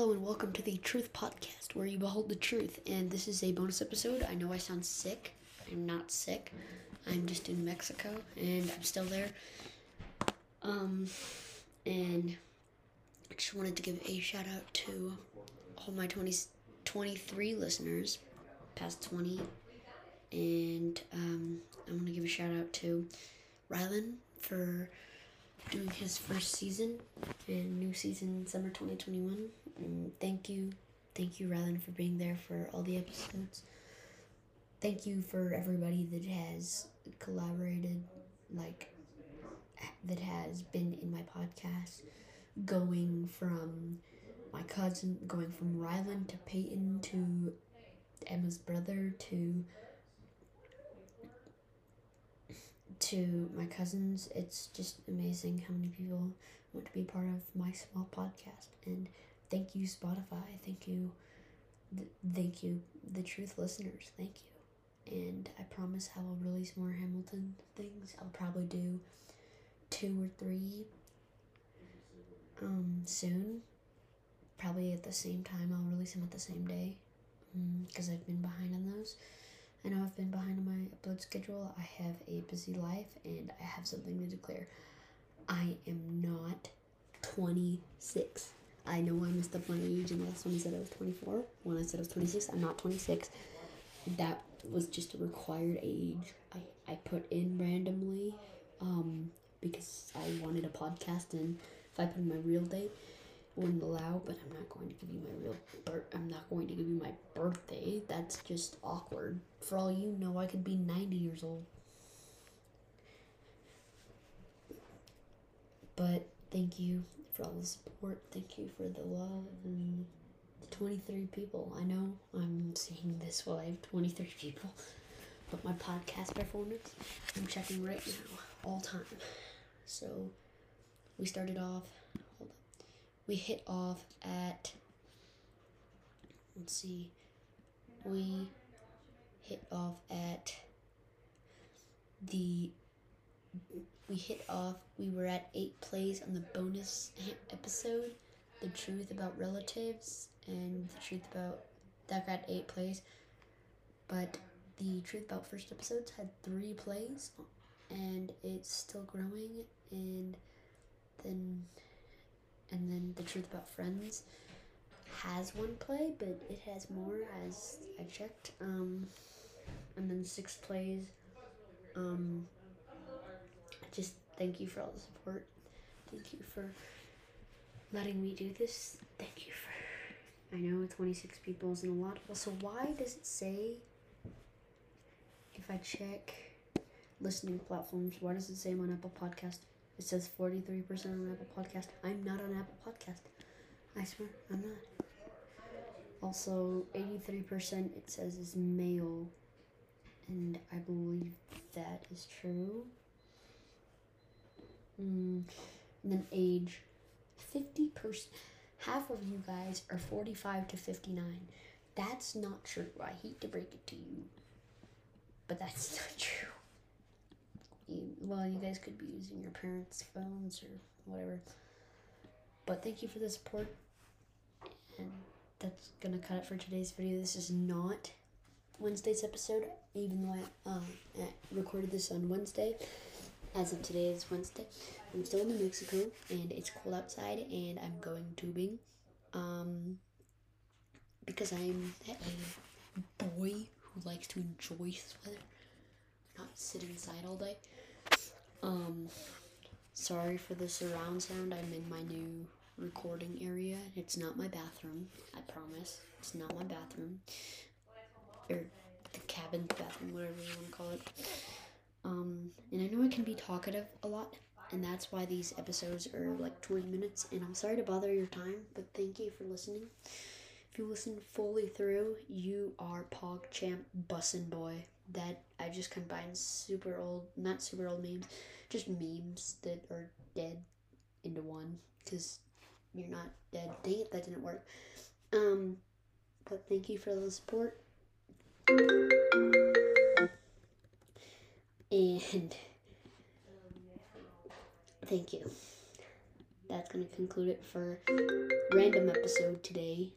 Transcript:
Hello and welcome to the Truth Podcast, where you behold the truth. And this is a bonus episode. I know I sound sick. I'm not sick. I'm just in Mexico, and I'm still there. Um, and I just wanted to give a shout out to all my 20, 23 listeners, past 20. And um, I want to give a shout out to Rylan for doing his first season and new season summer 2021 and thank you thank you Rylan for being there for all the episodes thank you for everybody that has collaborated like that has been in my podcast going from my cousin going from Rylan to Peyton to Emma's brother to to my cousins. It's just amazing how many people want to be part of my small podcast. And thank you, Spotify. Thank you, th- thank you, the truth listeners. Thank you. And I promise I will release more Hamilton things. I'll probably do two or three um, soon. Probably at the same time. I'll release them at the same day because mm, I've been behind on those. I know I've been behind on my upload schedule. I have a busy life and I have something to declare. I am not 26. I know I messed up my age and last one I said I was 24. When I said I was 26, I'm not 26. That was just a required age I, I put in randomly um, because I wanted a podcast and if I put in my real date, it wouldn't allow, but I'm not going to give you my real birth. I'm not going to give you my birthday. That's just awkward. For all you know, I could be 90 years old. But thank you for all the support. Thank you for the love and the 23 people. I know I'm saying this while I have 23 people, but my podcast performance, I'm checking right now, all time. So we started off we hit off at let's see we hit off at the we hit off we were at eight plays on the bonus episode the truth about relatives and the truth about that got eight plays but the truth about first episodes had three plays and it's still growing and then and then The Truth About Friends has one play, but it has more as I checked. Um, and then six plays. Um, just thank you for all the support. Thank you for letting me do this. Thank you for. I know 26 people isn't a lot. Also, why does it say if I check listening platforms, why does it say I'm on Apple Podcast? It says 43% on Apple Podcast. I'm not on Apple Podcast. I swear, I'm not. Also, 83% it says is male. And I believe that is true. Mm, then age 50%. Half of you guys are 45 to 59. That's not true. I hate to break it to you. But that's not true you, well, you guys could be using your parents' phones or whatever. But thank you for the support. And that's gonna cut it for today's video. This is not Wednesday's episode, even though I um, recorded this on Wednesday. As of today, is Wednesday. I'm still in New Mexico, and it's cold outside, and I'm going tubing. Um, because I'm a boy who likes to enjoy this weather, not sit inside all day. Um, sorry for the surround sound. I'm in my new recording area. It's not my bathroom. I promise. It's not my bathroom. Or the cabin bathroom, whatever you want to call it. Um, and I know I can be talkative a lot, and that's why these episodes are like 20 minutes. And I'm sorry to bother your time, but thank you for listening. If you listen fully through, you are Pog Champ Bussin' Boy that I just combined super old, not super old memes, just memes that are dead into one because you're not dead. Dang it, that didn't work. Um, but thank you for the support. And thank you. that's gonna conclude it for random episode today.